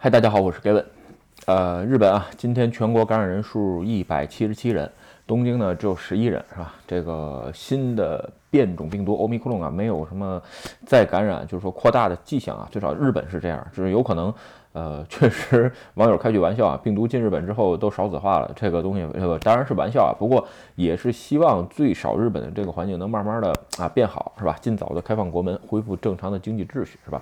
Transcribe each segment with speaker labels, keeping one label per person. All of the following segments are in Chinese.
Speaker 1: 嗨，大家好，我是 Gavin。呃，日本啊，今天全国感染人数一百七十七人，东京呢只有十一人，是吧？这个新的变种病毒欧米克隆啊，没有什么再感染，就是说扩大的迹象啊，最少日本是这样，就是有可能。呃，确实，网友开句玩笑啊，病毒进日本之后都少子化了，这个东西，这个当然是玩笑啊，不过也是希望最少日本的这个环境能慢慢的啊变好，是吧？尽早的开放国门，恢复正常的经济秩序，是吧？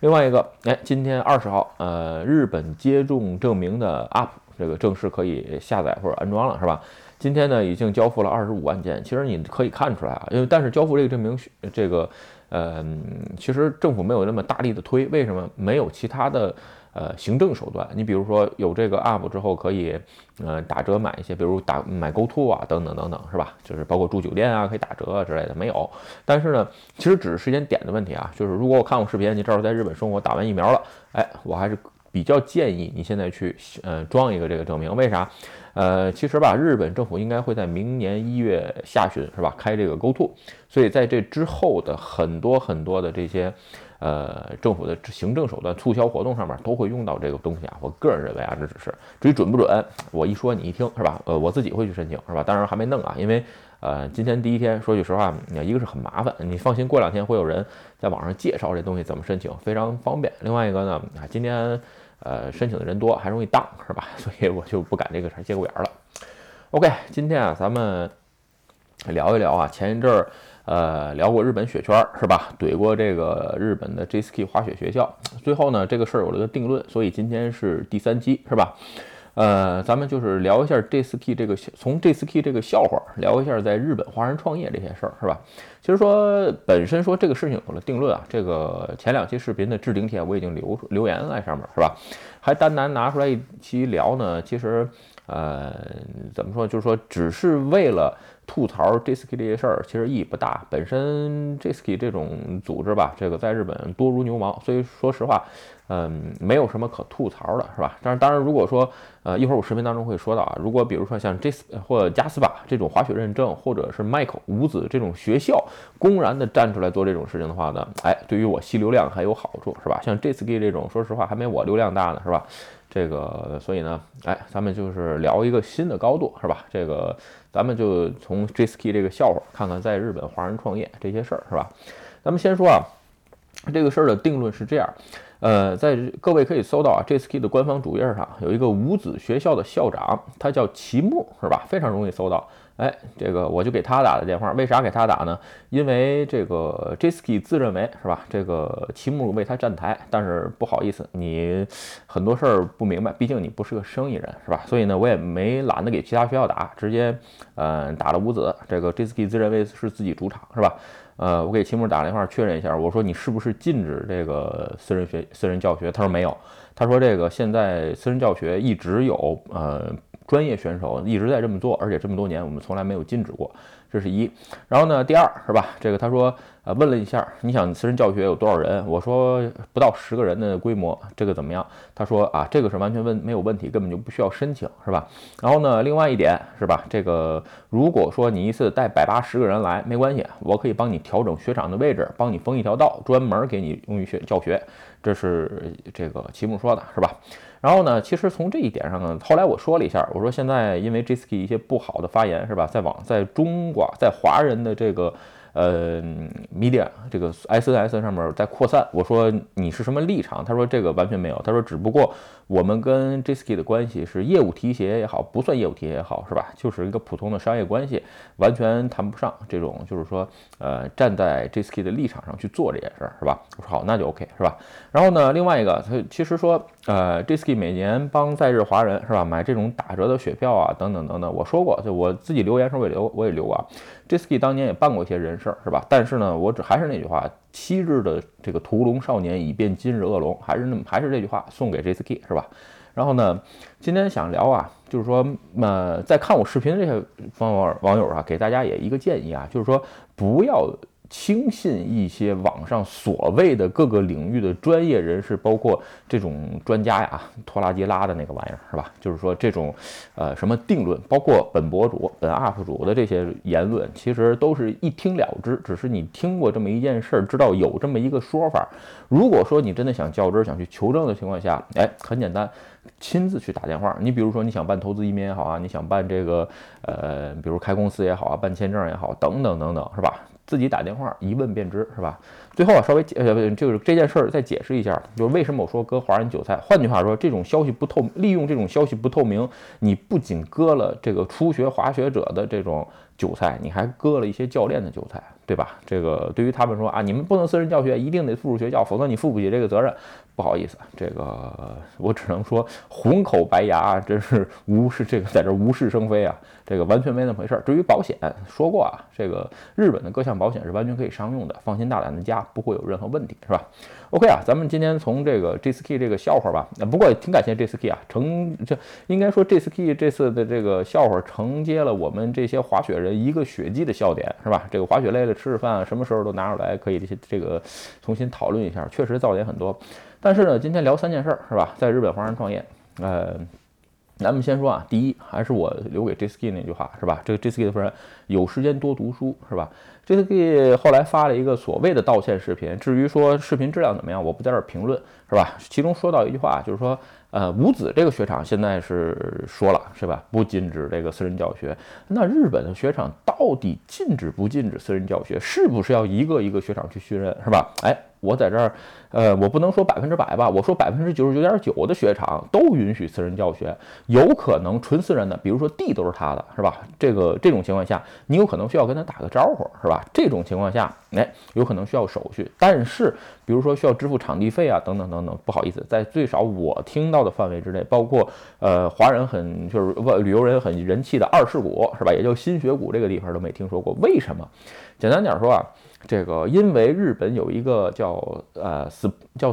Speaker 1: 另外一个，哎，今天二十号，呃，日本接种证明的 App 这个正式可以下载或者安装了，是吧？今天呢，已经交付了二十五万件，其实你可以看出来啊，因为但是交付这个证明，这个，呃，其实政府没有那么大力的推，为什么？没有其他的。呃，行政手段，你比如说有这个 app 之后，可以呃打折买一些，比如打买 GoTo 啊，等等等等，是吧？就是包括住酒店啊，可以打折啊之类的，没有。但是呢，其实只是时间点的问题啊。就是如果我看过视频，你正好在日本生活，打完疫苗了，哎，我还是比较建议你现在去呃装一个这个证明。为啥？呃，其实吧，日本政府应该会在明年一月下旬，是吧？开这个 GoTo，所以在这之后的很多很多的这些。呃，政府的行政手段、促销活动上面都会用到这个东西啊。我个人认为啊，这只是至于准不准，我一说你一听是吧？呃，我自己会去申请是吧？当然还没弄啊，因为呃，今天第一天，说句实话，一个是很麻烦，你放心，过两天会有人在网上介绍这东西怎么申请，非常方便。另外一个呢，啊，今天呃申请的人多，还容易当是吧？所以我就不敢这个事儿接过眼了。OK，今天啊，咱们聊一聊啊，前一阵儿。呃，聊过日本雪圈是吧？怼过这个日本的 J SK 滑雪学校，最后呢，这个事儿有了个定论，所以今天是第三期是吧？呃，咱们就是聊一下 J SK 这个从 J SK 这个笑话聊一下在日本华人创业这些事儿是吧？其实说本身说这个事情有了定论啊，这个前两期视频的置顶帖我已经留留言在上面是吧？还单单拿出来一期聊呢，其实呃，怎么说，就是说只是为了。吐槽 J.S.K 这些事儿其实意义不大，本身 J.S.K 这种组织吧，这个在日本多如牛毛，所以说实话，嗯，没有什么可吐槽的，是吧？但是当然，如果说呃一会儿我视频当中会说到啊，如果比如说像 J 或者加斯巴这种滑雪认证，或者是 Michael 五子这种学校公然的站出来做这种事情的话呢，哎，对于我吸流量还有好处，是吧？像 J.S.K 这种，说实话还没我流量大呢，是吧？这个，所以呢，哎，咱们就是聊一个新的高度，是吧？这个，咱们就从 J.S.K 这个笑话看看在日本华人创业这些事儿，是吧？咱们先说啊，这个事儿的定论是这样，呃，在各位可以搜到啊，J.S.K 的官方主页上有一个五子学校的校长，他叫齐木，是吧？非常容易搜到。哎，这个我就给他打的电话，为啥给他打呢？因为这个 Jisky 自认为是吧，这个齐木为他站台，但是不好意思，你很多事儿不明白，毕竟你不是个生意人，是吧？所以呢，我也没懒得给其他学校打，直接嗯打了五子。这个 Jisky 自认为是自己主场，是吧？呃，我给秦木打电话确认一下，我说你是不是禁止这个私人学、私人教学？他说没有，他说这个现在私人教学一直有呃。专业选手一直在这么做，而且这么多年我们从来没有禁止过，这是一。然后呢，第二是吧？这个他说，呃，问了一下，你想私人教学有多少人？我说不到十个人的规模，这个怎么样？他说啊，这个是完全问没有问题，根本就不需要申请，是吧？然后呢，另外一点是吧？这个如果说你一次带百八十个人来，没关系，我可以帮你调整雪场的位置，帮你封一条道，专门给你用于学教学。这是这个齐木说的，是吧？然后呢，其实从这一点上呢，后来我说了一下，我说现在因为 j i s k y 一些不好的发言是吧，在网在中国在华人的这个。呃，media 这个 SNS 上面在扩散。我说你是什么立场？他说这个完全没有。他说只不过我们跟 Jisky 的关系是业务提携也好，不算业务提携也好，是吧？就是一个普通的商业关系，完全谈不上这种，就是说，呃，站在 Jisky 的立场上去做这件事儿，是吧？我说好，那就 OK，是吧？然后呢，另外一个，他其实说，呃，Jisky 每年帮在日华人是吧买这种打折的雪票啊，等等等等。我说过，就我自己留言时候也留，我也留啊。Jisky 当年也办过一些人事是吧？但是呢，我只还是那句话，昔日的这个屠龙少年已变今日恶龙，还是那么还是这句话，送给 J.S.K. 是吧？然后呢，今天想聊啊，就是说，呃，在看我视频的这些网网友啊，给大家也一个建议啊，就是说，不要轻信一些网上所谓的各个领域的专业人士，包括这种专家呀，拖拉机拉的那个玩意儿是吧？就是说这种，呃，什么定论，包括本博主、本 UP 主的这些言论，其实都是一听了之。只是你听过这么一件事儿，知道有这么一个说法。如果说你真的想较真、想去求证的情况下，哎，很简单，亲自去打电话。你比如说你想办投资移民也好啊，你想办这个，呃，比如开公司也好啊，办签证也好，等等等等，是吧？自己打电话一问便知，是吧？最后啊，稍微呃，就是这件事儿再解释一下，就是为什么我说割华人韭菜。换句话说，这种消息不透，利用这种消息不透明，你不仅割了这个初学滑雪者的这种韭菜，你还割了一些教练的韭菜。对吧？这个对于他们说啊，你们不能私人教学，一定得附属学校，否则你负不起这个责任。不好意思，这个我只能说红口白牙，真是无是这个在这无事生非啊，这个完全没那么回事儿。至于保险，说过啊，这个日本的各项保险是完全可以商用的，放心大胆的加，不会有任何问题，是吧？OK 啊，咱们今天从这个 JSK 这个笑话吧，不过也挺感谢 JSK 啊，承这应该说 JSK 这次的这个笑话承接了我们这些滑雪人一个雪季的笑点，是吧？这个滑雪类的。吃吃饭，什么时候都拿出来，可以这个重新讨论一下。确实噪点很多，但是呢，今天聊三件事儿，是吧？在日本华人创业，呃，咱们先说啊，第一，还是我留给 J.S.K 那句话，是吧？这个 J.S.K 的夫人有时间多读书，是吧？J.S.K 后来发了一个所谓的道歉视频，至于说视频质量怎么样，我不在这儿评论，是吧？其中说到一句话，就是说。呃，五子这个雪场现在是说了，是吧？不禁止这个私人教学。那日本的雪场到底禁止不禁止私人教学？是不是要一个一个雪场去训练，是吧？哎。我在这儿，呃，我不能说百分之百吧，我说百分之九十九点九的雪场都允许私人教学，有可能纯私人的，比如说地都是他的，是吧？这个这种情况下，你有可能需要跟他打个招呼，是吧？这种情况下，哎，有可能需要手续，但是比如说需要支付场地费啊，等等等等，不好意思，在最少我听到的范围之内，包括呃华人很就是不旅游人很人气的二世谷，是吧？也叫新雪谷这个地方都没听说过，为什么？简单点说啊。这个因为日本有一个叫呃 s 叫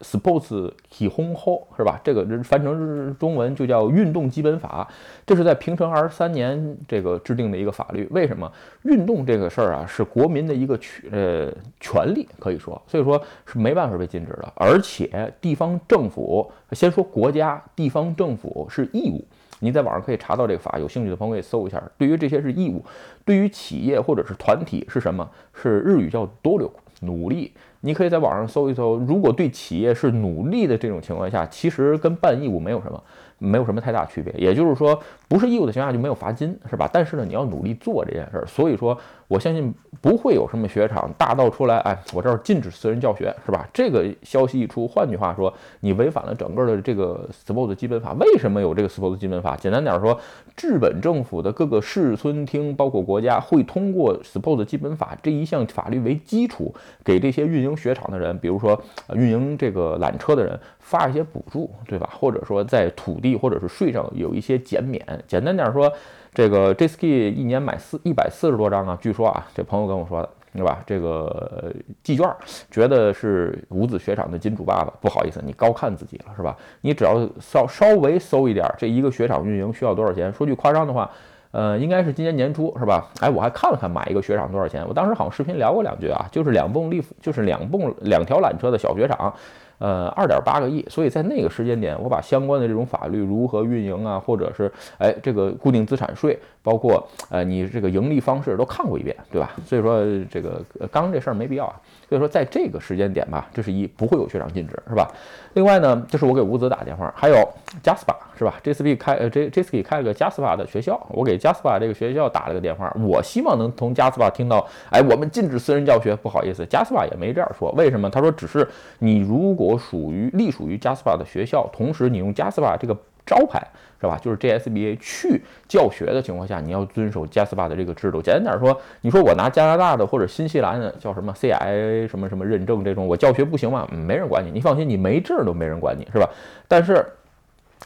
Speaker 1: sports k i h o n ho 是吧？这个翻成中文就叫运动基本法，这是在平成二十三年这个制定的一个法律。为什么运动这个事儿啊是国民的一个权呃权利可以说，所以说是没办法被禁止的。而且地方政府先说国家，地方政府是义务。你在网上可以查到这个法，有兴趣的朋友可以搜一下。对于这些是义务，对于企业或者是团体是什么？是日语叫多留努力。你可以在网上搜一搜，如果对企业是努力的这种情况下，其实跟办义务没有什么。没有什么太大区别，也就是说，不是义务的情况下就没有罚金，是吧？但是呢，你要努力做这件事儿，所以说，我相信不会有什么雪场大到出来，哎，我这儿禁止私人教学，是吧？这个消息一出，换句话说，你违反了整个的这个 sport 基本法。为什么有这个 sport 基本法？简单点说，日本政府的各个市村厅，包括国家，会通过 sport 基本法这一项法律为基础，给这些运营雪场的人，比如说运营这个缆车的人。发一些补助，对吧？或者说在土地或者是税上有一些减免。简单点说，这个 JSK 一年买四一百四十多张啊，据说啊，这朋友跟我说的，对吧？这个季券觉得是五子雪场的金主爸爸。不好意思，你高看自己了，是吧？你只要稍稍微搜一点，这一个雪场运营需要多少钱？说句夸张的话，呃，应该是今年年初，是吧？哎，我还看了看买一个雪场多少钱。我当时好像视频聊过两句啊，就是两泵力，就是两泵两条缆车的小雪场。呃，二点八个亿，所以在那个时间点，我把相关的这种法律如何运营啊，或者是哎这个固定资产税，包括呃你这个盈利方式都看过一遍，对吧？所以说这个刚这事儿没必要啊。所以说在这个时间点吧，这是一不会有学长禁止，是吧？另外呢，就是我给吴子打电话，还有 Jaspa 是吧？JSP 开呃 J JSP 开了个 Jaspa 的学校，我给 Jaspa 这个学校打了个电话，我希望能从 Jaspa 听到，哎，我们禁止私人教学，不好意思，Jaspa 也没这样说，为什么？他说只是你如果我属于隶属于 Jaspa 的学校，同时你用 Jaspa 这个。招牌是吧？就是 JSBA 去教学的情况下，你要遵守 JSBA 的这个制度。简单点说，你说我拿加拿大的或者新西兰的叫什么 CIA 什么什么认证这种，我教学不行吗？没人管你，你放心，你没证都没人管你，是吧？但是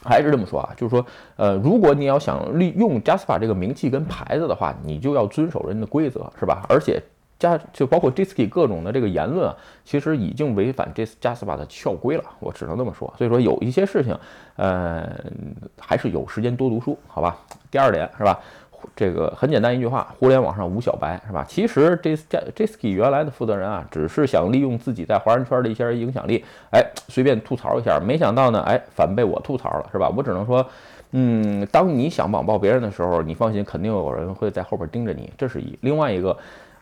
Speaker 1: 还是这么说啊，就是说，呃，如果你要想利用 JSBA 这个名气跟牌子的话，你就要遵守人的规则，是吧？而且。加就包括 Jisky 各种的这个言论啊，其实已经违反 Jas Jaspa 的校规了，我只能这么说。所以说有一些事情，呃，还是有时间多读书，好吧。第二点是吧？这个很简单一句话，互联网上无小白，是吧？其实这这 Jisky 原来的负责人啊，只是想利用自己在华人圈的一些影响力，哎，随便吐槽一下，没想到呢，哎，反被我吐槽了，是吧？我只能说，嗯，当你想网暴别人的时候，你放心，肯定有人会在后边盯着你，这是一。另外一个。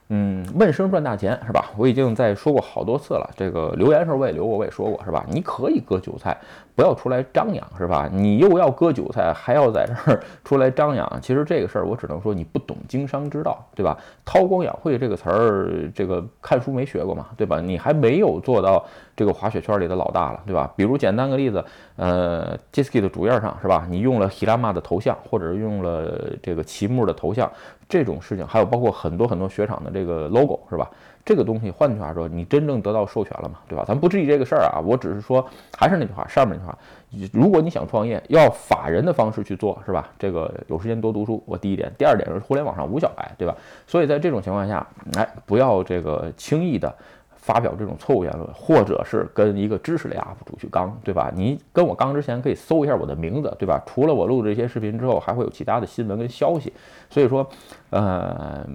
Speaker 1: 嗯，问声赚大钱是吧？我已经在说过好多次了。这个留言时候我也留过，我也说过是吧？你可以割韭菜，不要出来张扬是吧？你又要割韭菜，还要在这儿出来张扬，其实这个事儿我只能说你不懂经商之道，对吧？韬光养晦这个词儿，这个看书没学过嘛，对吧？你还没有做到这个滑雪圈里的老大了，对吧？比如简单个例子，呃 j i s k i 的主页上是吧？你用了 Hirama 的头像，或者是用了这个齐木的头像。这种事情还有包括很多很多雪场的这个 logo 是吧？这个东西换句话说，你真正得到授权了嘛？对吧？咱不质疑这个事儿啊，我只是说，还是那句话，上面那句话，如果你想创业，要法人的方式去做，是吧？这个有时间多读书，我第一点，第二点是互联网上无小白，对吧？所以在这种情况下，哎，不要这个轻易的。发表这种错误言论，或者是跟一个知识类 UP 主去刚，对吧？你跟我刚之前可以搜一下我的名字，对吧？除了我录这些视频之后，还会有其他的新闻跟消息。所以说，呃，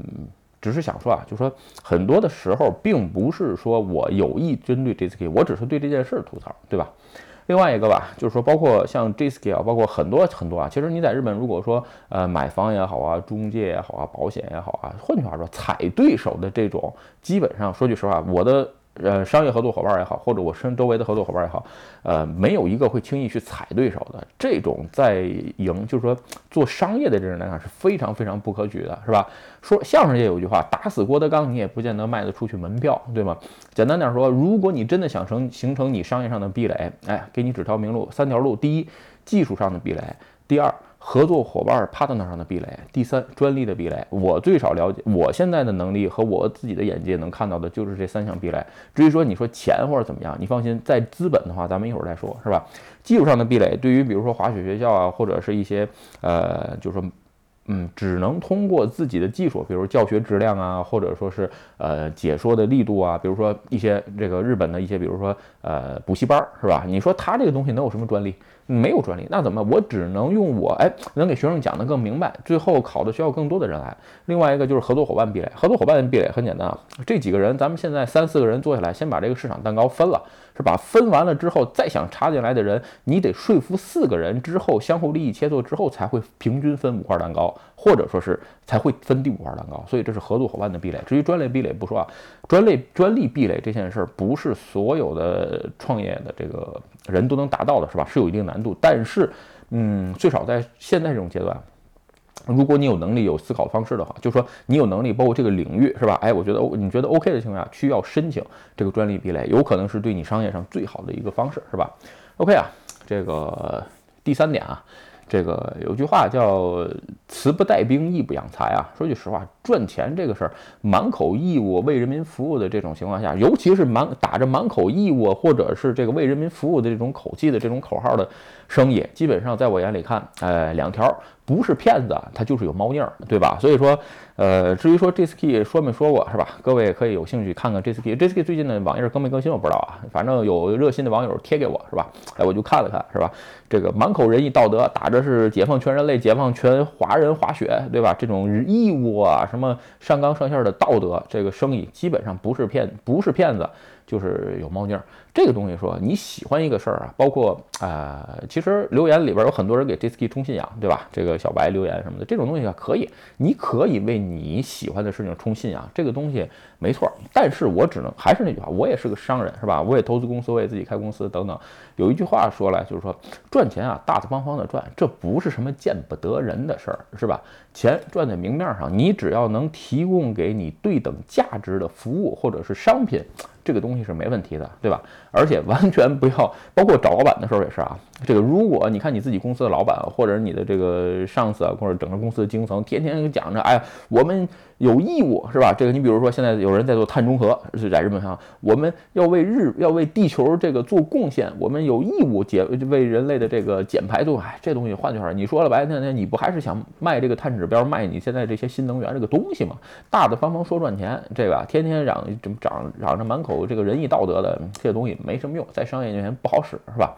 Speaker 1: 只是想说啊，就说很多的时候，并不是说我有意针对 JSK，我只是对这件事吐槽，对吧？另外一个吧，就是说，包括像 JSK 啊包括很多很多啊。其实你在日本，如果说呃买房也好啊，中介也好啊，保险也好啊，换句话说，踩对手的这种，基本上说句实话，我的。呃，商业合作伙伴也好，或者我身周围的合作伙伴也好，呃，没有一个会轻易去踩对手的。这种在赢，就是说做商业的这人来讲是非常非常不可取的，是吧？说相声界有句话，打死郭德纲你也不见得卖得出去门票，对吗？简单点说，如果你真的想成形成你商业上的壁垒，哎，给你指条明路，三条路：第一，技术上的壁垒；第二。合作伙伴 partner 上的壁垒，第三专利的壁垒，我最少了解，我现在的能力和我自己的眼界能看到的就是这三项壁垒。至于说你说钱或者怎么样，你放心，在资本的话，咱们一会儿再说，是吧？技术上的壁垒，对于比如说滑雪学校啊，或者是一些呃，就是说。嗯，只能通过自己的技术，比如教学质量啊，或者说是呃解说的力度啊，比如说一些这个日本的一些，比如说呃补习班，是吧？你说他这个东西能有什么专利？没有专利，那怎么？我只能用我哎，能给学生讲得更明白，最后考的需要更多的人来。另外一个就是合作伙伴壁垒，合作伙伴壁垒很简单啊，这几个人，咱们现在三四个人坐下来，先把这个市场蛋糕分了。是吧？分完了之后，再想插进来的人，你得说服四个人之后，相互利益切磋之后，才会平均分五块蛋糕，或者说是才会分第五块蛋糕。所以这是合作伙伴的壁垒。至于专利壁垒不说啊，专利专利壁垒这件事儿不是所有的创业的这个人都能达到的，是吧？是有一定难度，但是，嗯，最少在现在这种阶段。如果你有能力、有思考方式的话，就说你有能力，包括这个领域是吧？哎，我觉得你觉得 OK 的情况下，需要申请这个专利壁垒，有可能是对你商业上最好的一个方式，是吧？OK 啊，这个第三点啊，这个有句话叫“慈不带兵，义不养财”啊。说句实话，赚钱这个事儿，满口义务为人民服务的这种情况下，尤其是满打着满口义务或者是这个为人民服务的这种口气的这种口号的生意，基本上在我眼里看，呃，两条。不是骗子，他就是有猫腻儿，对吧？所以说，呃，至于说 JSK 说没说过，是吧？各位可以有兴趣看看 JSK。JSK 最近的网页更没更新，我不知道啊。反正有热心的网友贴给我，是吧？哎，我就看了看，是吧？这个满口仁义道德，打着是解放全人类、解放全华人滑雪，对吧？这种义务啊，什么上纲上线的道德，这个生意基本上不是骗，不是骗子。就是有猫腻儿，这个东西说你喜欢一个事儿啊，包括啊，其实留言里边有很多人给 Disky 充信仰，对吧？这个小白留言什么的，这种东西啊，可以，你可以为你喜欢的事情充信仰，这个东西没错。但是我只能还是那句话，我也是个商人，是吧？我也投资公司，我也自己开公司等等。有一句话说来就是说，赚钱啊，大大方方的赚，这不是什么见不得人的事儿，是吧？钱赚在明面上，你只要能提供给你对等价值的服务或者是商品。这个东西是没问题的，对吧？而且完全不要，包括找老板的时候也是啊。这个如果你看你自己公司的老板，或者你的这个上司啊，或者整个公司的经层，天天讲着，哎，我们有义务，是吧？这个你比如说现在有人在做碳中和，是在日本上，我们要为日要为地球这个做贡献，我们有义务减为人类的这个减排做，哎，这东西换句话说，你说了白天天，你不还是想卖这个碳指标，卖你现在这些新能源这个东西吗？大大方方说赚钱，这个天天嚷这嚷嚷着满口这个仁义道德的这些东西没什么用，在商业面前不好使，是吧？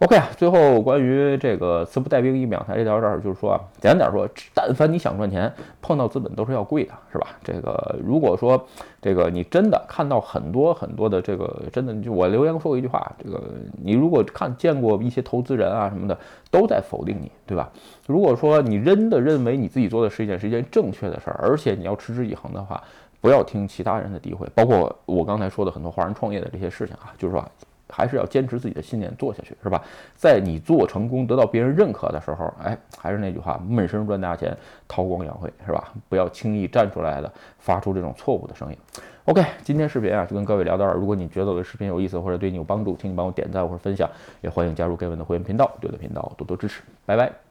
Speaker 1: OK 啊，最后关于这个“慈不带兵一秒台”这条这儿，就是说啊，简单点说，但凡你想赚钱，碰到资本都是要贵的，是吧？这个如果说这个你真的看到很多很多的这个真的，就我留言说过一句话，这个你如果看见过一些投资人啊什么的都在否定你，对吧？如果说你真的认为你自己做的是一件是一件正确的事儿，而且你要持之以恒的话，不要听其他人的诋毁，包括我刚才说的很多华人创业的这些事情啊，就是说。还是要坚持自己的信念做下去，是吧？在你做成功、得到别人认可的时候，哎，还是那句话，闷声赚大钱，韬光养晦，是吧？不要轻易站出来了，发出这种错误的声音。OK，今天视频啊，就跟各位聊到这儿。如果你觉得我的视频有意思或者对你有帮助，请你帮我点赞或者分享，也欢迎加入盖文的会员频道，对的频道多多支持。拜拜。